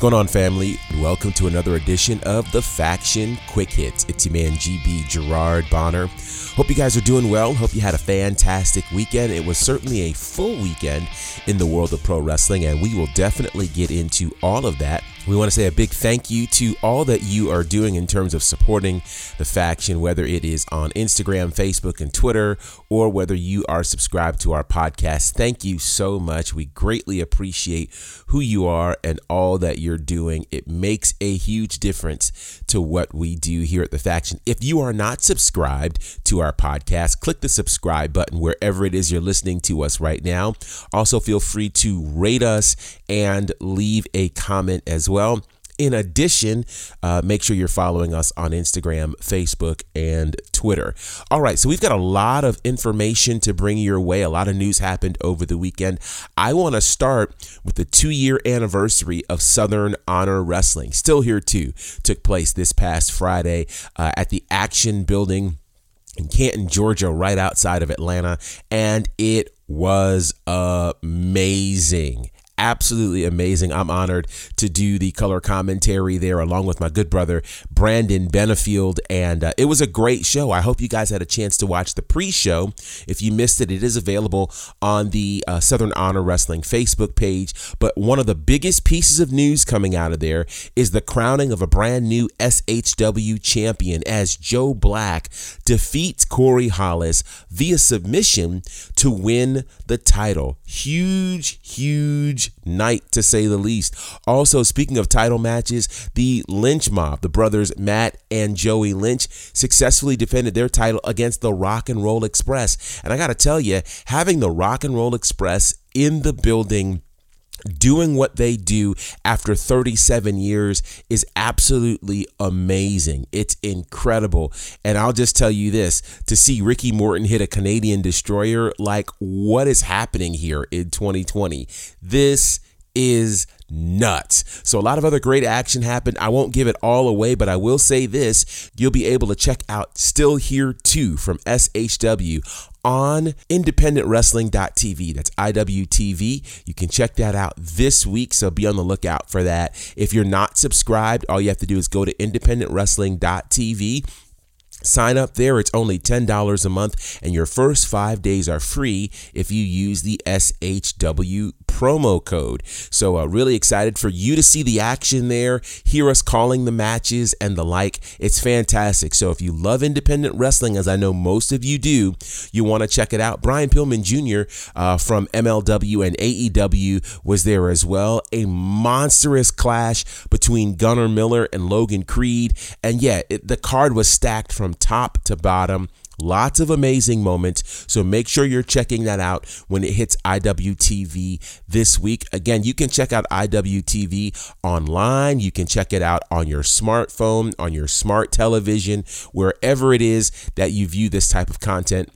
going on, family? Welcome to another edition of the Faction Quick Hits. It's your man GB Gerard Bonner. Hope you guys are doing well. Hope you had a fantastic weekend. It was certainly a full weekend in the world of pro wrestling, and we will definitely get into all of that we want to say a big thank you to all that you are doing in terms of supporting the faction, whether it is on Instagram, Facebook, and Twitter, or whether you are subscribed to our podcast. Thank you so much. We greatly appreciate who you are and all that you're doing. It makes a huge difference to what we do here at the faction. If you are not subscribed to our podcast, click the subscribe button wherever it is you're listening to us right now. Also, feel free to rate us and leave a comment as well. In addition, uh, make sure you're following us on Instagram, Facebook, and Twitter. All right, so we've got a lot of information to bring your way. A lot of news happened over the weekend. I want to start with the two year anniversary of Southern Honor Wrestling. Still here, too. Took place this past Friday uh, at the Action Building in Canton, Georgia, right outside of Atlanta. And it was amazing absolutely amazing. I'm honored to do the color commentary there along with my good brother Brandon Benefield, and uh, it was a great show. I hope you guys had a chance to watch the pre-show. If you missed it, it is available on the uh, Southern Honor Wrestling Facebook page. But one of the biggest pieces of news coming out of there is the crowning of a brand new SHW champion as Joe Black defeats Corey Hollis via submission to win the title. Huge, huge night to say the least. Also, speaking of title matches, the Lynch Mob, the brothers Matt and Joey Lynch, successfully defended their title against the Rock and Roll Express. And I got to tell you, having the Rock and Roll Express in the building doing what they do after 37 years is absolutely amazing. It's incredible. And I'll just tell you this to see Ricky Morton hit a Canadian destroyer, like what is happening here in 2020? This is nuts. So a lot of other great action happened. I won't give it all away, but I will say this, you'll be able to check out Still Here Too from SHW on independentwrestling.tv. That's IWTV. You can check that out this week, so be on the lookout for that. If you're not subscribed, all you have to do is go to independentwrestling.tv Sign up there. It's only $10 a month, and your first five days are free if you use the SHW promo code. So, uh, really excited for you to see the action there, hear us calling the matches and the like. It's fantastic. So, if you love independent wrestling, as I know most of you do, you want to check it out. Brian Pillman Jr. Uh, from MLW and AEW was there as well. A monstrous clash between Gunnar Miller and Logan Creed. And yeah, it, the card was stacked from top to bottom. Lots of amazing moments. So make sure you're checking that out when it hits IWTV this week. Again, you can check out IWTV online. You can check it out on your smartphone, on your smart television, wherever it is that you view this type of content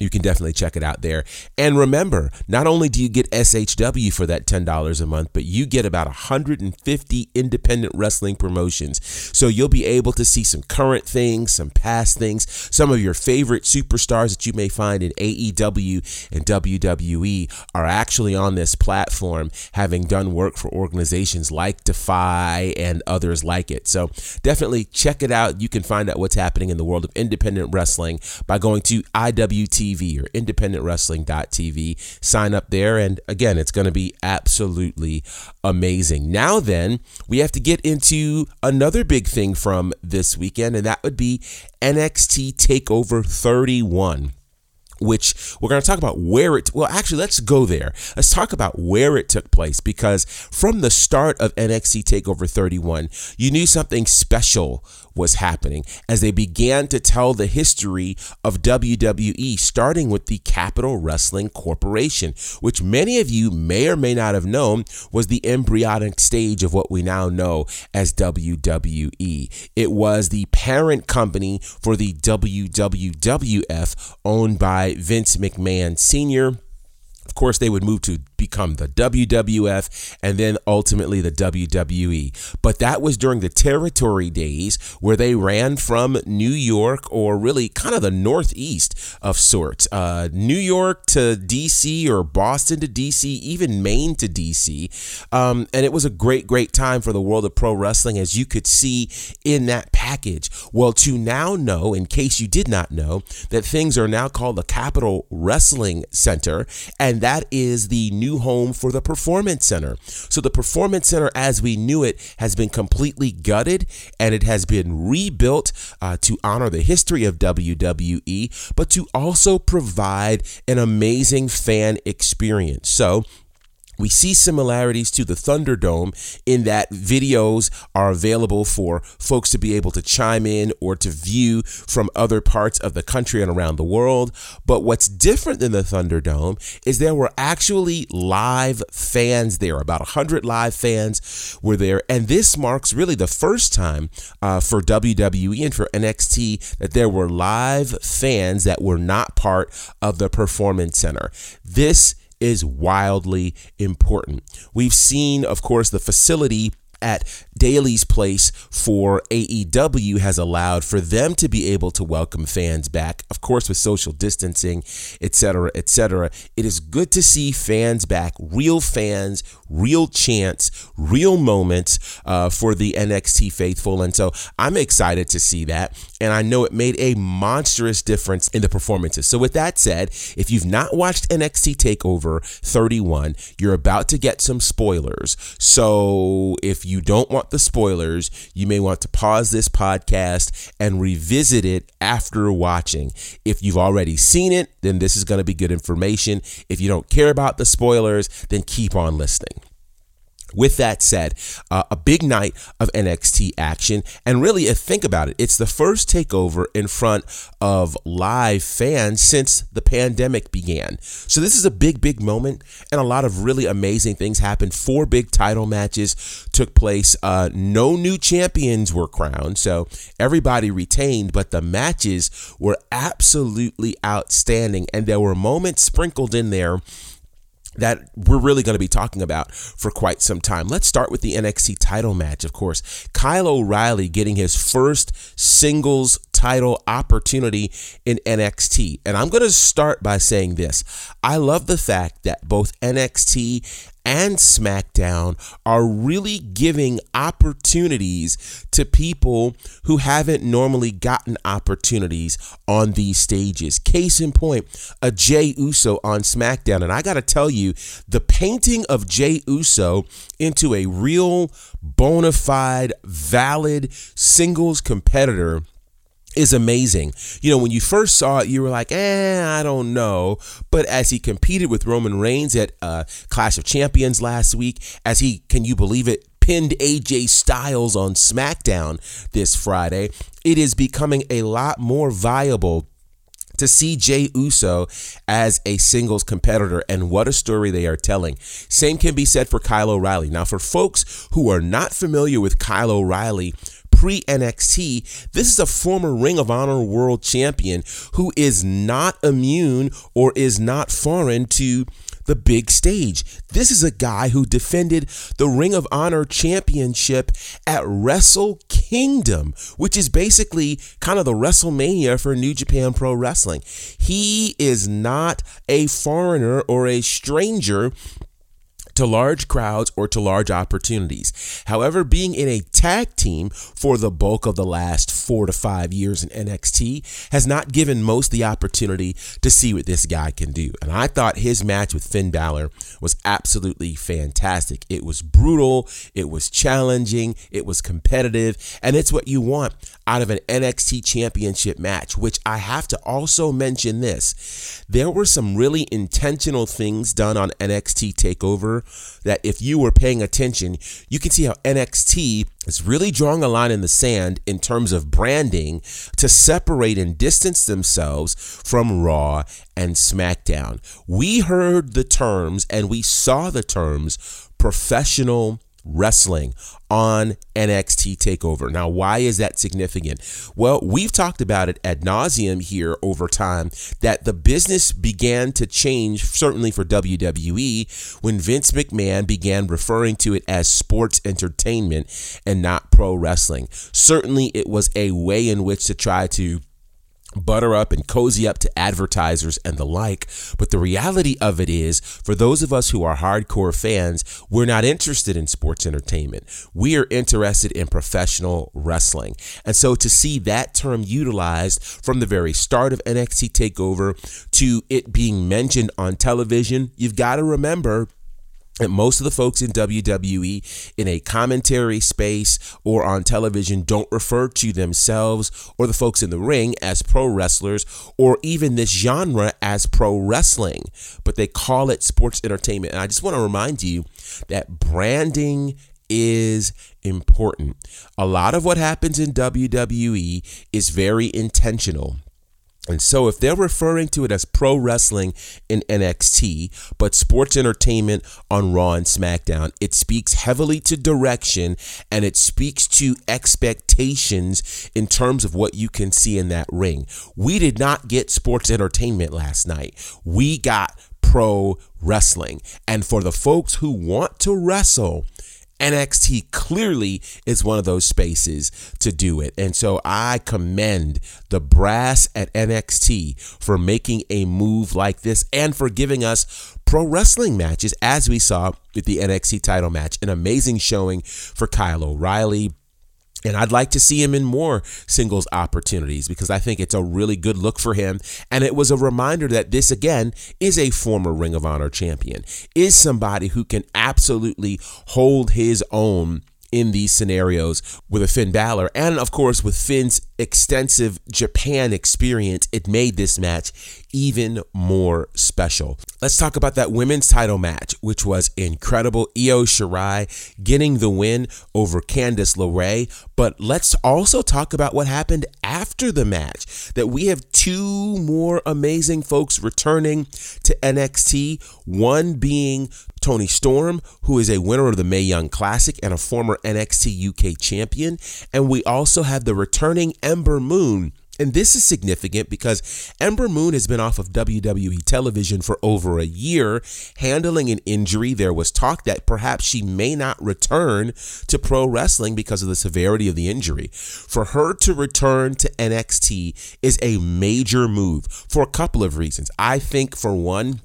you can definitely check it out there. And remember, not only do you get SHW for that $10 a month, but you get about 150 independent wrestling promotions. So you'll be able to see some current things, some past things, some of your favorite superstars that you may find in AEW and WWE are actually on this platform, having done work for organizations like Defy and others like it. So definitely check it out. You can find out what's happening in the world of independent wrestling by going to IWT TV or independentwrestling.tv. Sign up there. And again, it's going to be absolutely amazing. Now, then, we have to get into another big thing from this weekend, and that would be NXT TakeOver 31 which we're going to talk about where it well actually let's go there. Let's talk about where it took place because from the start of NXT takeover 31 you knew something special was happening as they began to tell the history of WWE starting with the Capitol Wrestling Corporation which many of you may or may not have known was the embryonic stage of what we now know as WWE it was the parent company for the WWF owned by Vince McMahon Sr. Of course, they would move to become the WWF, and then ultimately the WWE. But that was during the territory days where they ran from New York, or really kind of the Northeast of sorts, uh, New York to DC, or Boston to DC, even Maine to DC. Um, and it was a great, great time for the world of pro wrestling, as you could see in that package. Well, to now know, in case you did not know, that things are now called the Capitol Wrestling Center, and that is the new home for the Performance Center. So the Performance Center, as we knew it, has been completely gutted and it has been rebuilt uh, to honor the history of WWE, but to also provide an amazing fan experience. So we see similarities to the Thunderdome in that videos are available for folks to be able to chime in or to view from other parts of the country and around the world. But what's different than the Thunderdome is there were actually live fans there. About 100 live fans were there. And this marks really the first time uh, for WWE and for NXT that there were live fans that were not part of the Performance Center. This is wildly important. We've seen, of course, the facility at Daily's Place for AEW has allowed for them to be able to welcome fans back, of course, with social distancing, etc., etc. It is good to see fans back, real fans, real chance, real moments uh, for the NXT faithful. And so I'm excited to see that. And I know it made a monstrous difference in the performances. So, with that said, if you've not watched NXT TakeOver 31, you're about to get some spoilers. So, if you don't want the spoilers, you may want to pause this podcast and revisit it after watching. If you've already seen it, then this is going to be good information. If you don't care about the spoilers, then keep on listening. With that said, uh, a big night of NXT action. And really, if think about it, it's the first takeover in front of live fans since the pandemic began. So, this is a big, big moment. And a lot of really amazing things happened. Four big title matches took place. Uh, no new champions were crowned. So, everybody retained, but the matches were absolutely outstanding. And there were moments sprinkled in there that we're really going to be talking about for quite some time. Let's start with the NXT title match, of course. Kyle O'Reilly getting his first singles title opportunity in NXT. And I'm going to start by saying this I love the fact that both NXT and SmackDown are really giving opportunities to people who haven't normally gotten opportunities on these stages. Case in point, a Jey Uso on SmackDown. And I got to tell you, the painting of Jey Uso into a real, bona fide, valid singles competitor is amazing. You know, when you first saw it, you were like, eh, I don't know. But as he competed with Roman Reigns at uh, Clash of Champions last week, as he, can you believe it, pinned AJ Styles on SmackDown this Friday, it is becoming a lot more viable to see Jey Uso as a singles competitor and what a story they are telling. Same can be said for Kyle O'Reilly. Now, for folks who are not familiar with Kyle O'Reilly, pre NXT, this is a former Ring of Honor world champion who is not immune or is not foreign to the big stage. This is a guy who defended the Ring of Honor championship at Wrestle Kingdom, which is basically kind of the WrestleMania for New Japan Pro Wrestling. He is not a foreigner or a stranger to large crowds or to large opportunities. However, being in a tag team for the bulk of the last four to five years in NXT has not given most the opportunity to see what this guy can do. And I thought his match with Finn Balor was absolutely fantastic. It was brutal, it was challenging, it was competitive, and it's what you want out of an NXT championship match, which I have to also mention this. There were some really intentional things done on NXT TakeOver that if you were paying attention, you can see how NXT is really drawing a line in the sand in terms of branding to separate and distance themselves from Raw and SmackDown. We heard the terms and we saw the terms professional wrestling on NXT TakeOver. Now, why is that significant? Well, we've talked about it ad nauseum here over time that the business began to change, certainly for WWE, when Vince McMahon began referring to it as sports entertainment and not pro wrestling. Certainly, it was a way in which to try to butter up and cozy up to advertisers and the like. But the reality of it is, for those of us who are hardcore fans, we're not interested in sports entertainment. We are interested in professional wrestling. And so to see that term utilized from the very start of NXT TakeOver to it being mentioned on television, you've got to remember and most of the folks in WWE in a commentary space or on television don't refer to themselves or the folks in the ring as pro wrestlers or even this genre as pro wrestling, but they call it sports entertainment. And I just want to remind you that branding is important. A lot of what happens in WWE is very intentional. And so, if they're referring to it as pro wrestling in NXT, but sports entertainment on Raw and SmackDown, it speaks heavily to direction and it speaks to expectations in terms of what you can see in that ring. We did not get sports entertainment last night, we got pro wrestling. And for the folks who want to wrestle, NXT clearly is one of those spaces to do it. And so I commend the brass at NXT for making a move like this and for giving us pro wrestling matches as we saw with the NXT title match. An amazing showing for Kyle O'Reilly. And I'd like to see him in more singles opportunities because I think it's a really good look for him. And it was a reminder that this, again, is a former Ring of Honor champion, is somebody who can absolutely hold his own in these scenarios with a Finn Balor. And of course, with Finn's extensive Japan experience, it made this match even more special. Let's talk about that women's title match, which was incredible. Io Shirai getting the win over Candice LeRae. But let's also talk about what happened after the match. That we have two more amazing folks returning to NXT. One being Toni Storm, who is a winner of the Mae Young Classic and a former NXT UK champion. And we also have the returning Ember Moon. And this is significant because Ember Moon has been off of WWE television for over a year, handling an injury. There was talk that perhaps she may not return to pro wrestling because of the severity of the injury. For her to return to NXT is a major move for a couple of reasons. I think, for one,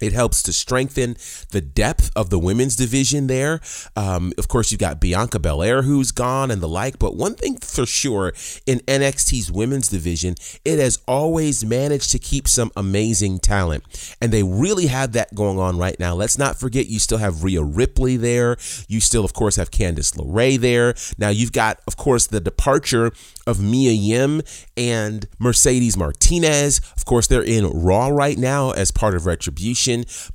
it helps to strengthen the depth of the women's division there. Um, of course, you've got Bianca Belair who's gone and the like. But one thing for sure in NXT's women's division, it has always managed to keep some amazing talent. And they really have that going on right now. Let's not forget you still have Rhea Ripley there. You still, of course, have Candice LeRae there. Now you've got, of course, the departure of Mia Yim and Mercedes Martinez. Of course, they're in Raw right now as part of Retribution,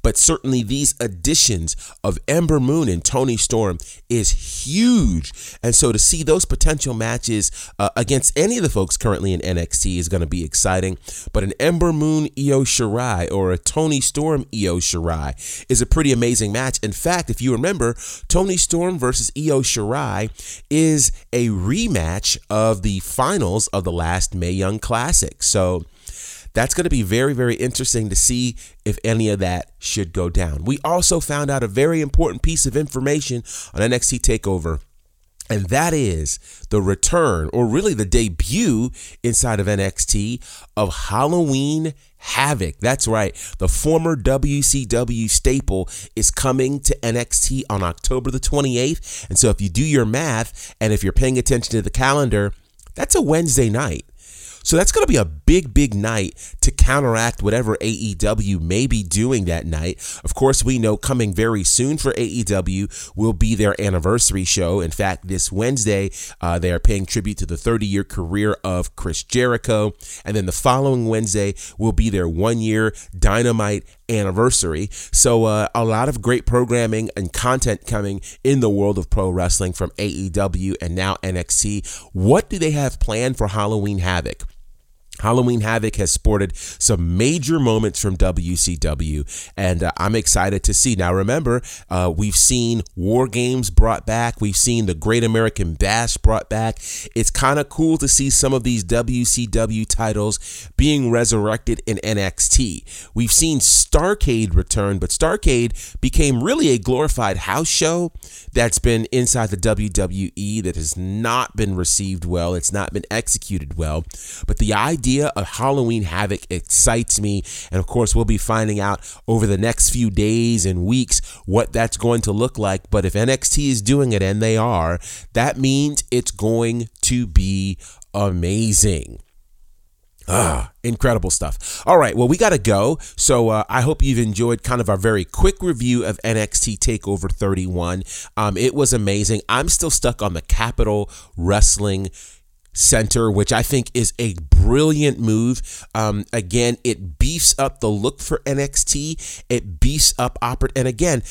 but certainly these additions of Ember Moon and Toni Storm is huge. And so to see those potential matches uh, against any of the folks currently in NXT is going to be exciting. But an Ember Moon Io Shirai or a Toni Storm Io Shirai is a pretty amazing match. In fact, if you remember, Toni Storm versus Io Shirai is a rematch of the finals of the last Mae Young Classic. So that's going to be very, very interesting to see if any of that should go down. We also found out a very important piece of information on NXT TakeOver. And that is the return, or really the debut inside of NXT of Halloween Havoc. That's right. The former WCW staple is coming to NXT on October the 28th. And so if you do your math and if you're paying attention to the calendar, that's a Wednesday night. So that's going to be a big, big night to counteract whatever AEW may be doing that night. Of course, we know coming very soon for AEW will be their anniversary show. In fact, this Wednesday, uh, they are paying tribute to the 30 year career of Chris Jericho. And then the following Wednesday will be their one year Dynamite anniversary. So, uh, a lot of great programming and content coming in the world of pro wrestling from AEW and now NXT. What do they have planned for Halloween Havoc? Halloween Havoc has sported some major moments from WCW, and uh, I'm excited to see. Now, remember, uh, we've seen War Games brought back, we've seen the Great American Bash brought back. It's kind of cool to see some of these WCW titles being resurrected in NXT. We've seen Starcade return, but Starcade became really a glorified house show that's been inside the WWE that has not been received well, it's not been executed well. But the idea idea of Halloween Havoc excites me. And of course, we'll be finding out over the next few days and weeks what that's going to look like. But if NXT is doing it, and they are, that means it's going to be amazing. Ah, incredible stuff. All right, well, we got to go. So uh, I hope you've enjoyed kind of our very quick review of NXT TakeOver 31. Um, it was amazing. I'm still stuck on the Capitol Wrestling center, which I think is a brilliant move. Um, again, it beefs up the look for NXT. It beefs up and again.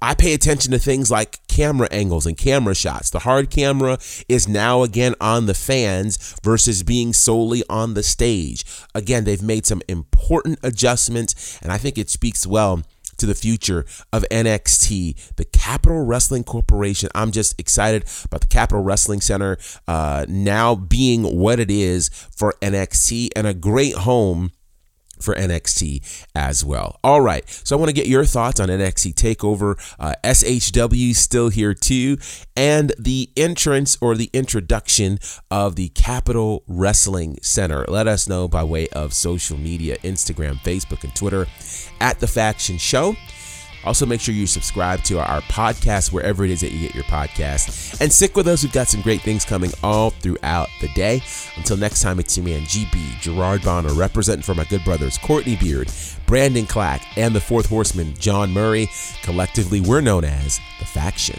I pay attention to things like camera angles and camera shots. The hard camera is now again on the fans versus being solely on the stage. Again, they've made some important adjustments, and I think it speaks well to the future of NXT, the Capitol Wrestling Corporation. I'm just excited about the Capitol Wrestling Center uh, now being what it is for NXT and a great home for NXT as well. All right, so I want to get your thoughts on NXT Takeover. Uh, SHW still here too, and the entrance or the introduction of the Capitol Wrestling Center. Let us know by way of social media, Instagram, Facebook, and Twitter at the Faction Show. Also, make sure you subscribe to our podcast wherever it is that you get your podcast. And stick with us. We've got some great things coming all throughout the day. Until next time, it's your man, GB Gerard Bonner, representing for my good brothers, Courtney Beard, Brandon Clack, and the fourth horseman, John Murray. Collectively, we're known as The Faction.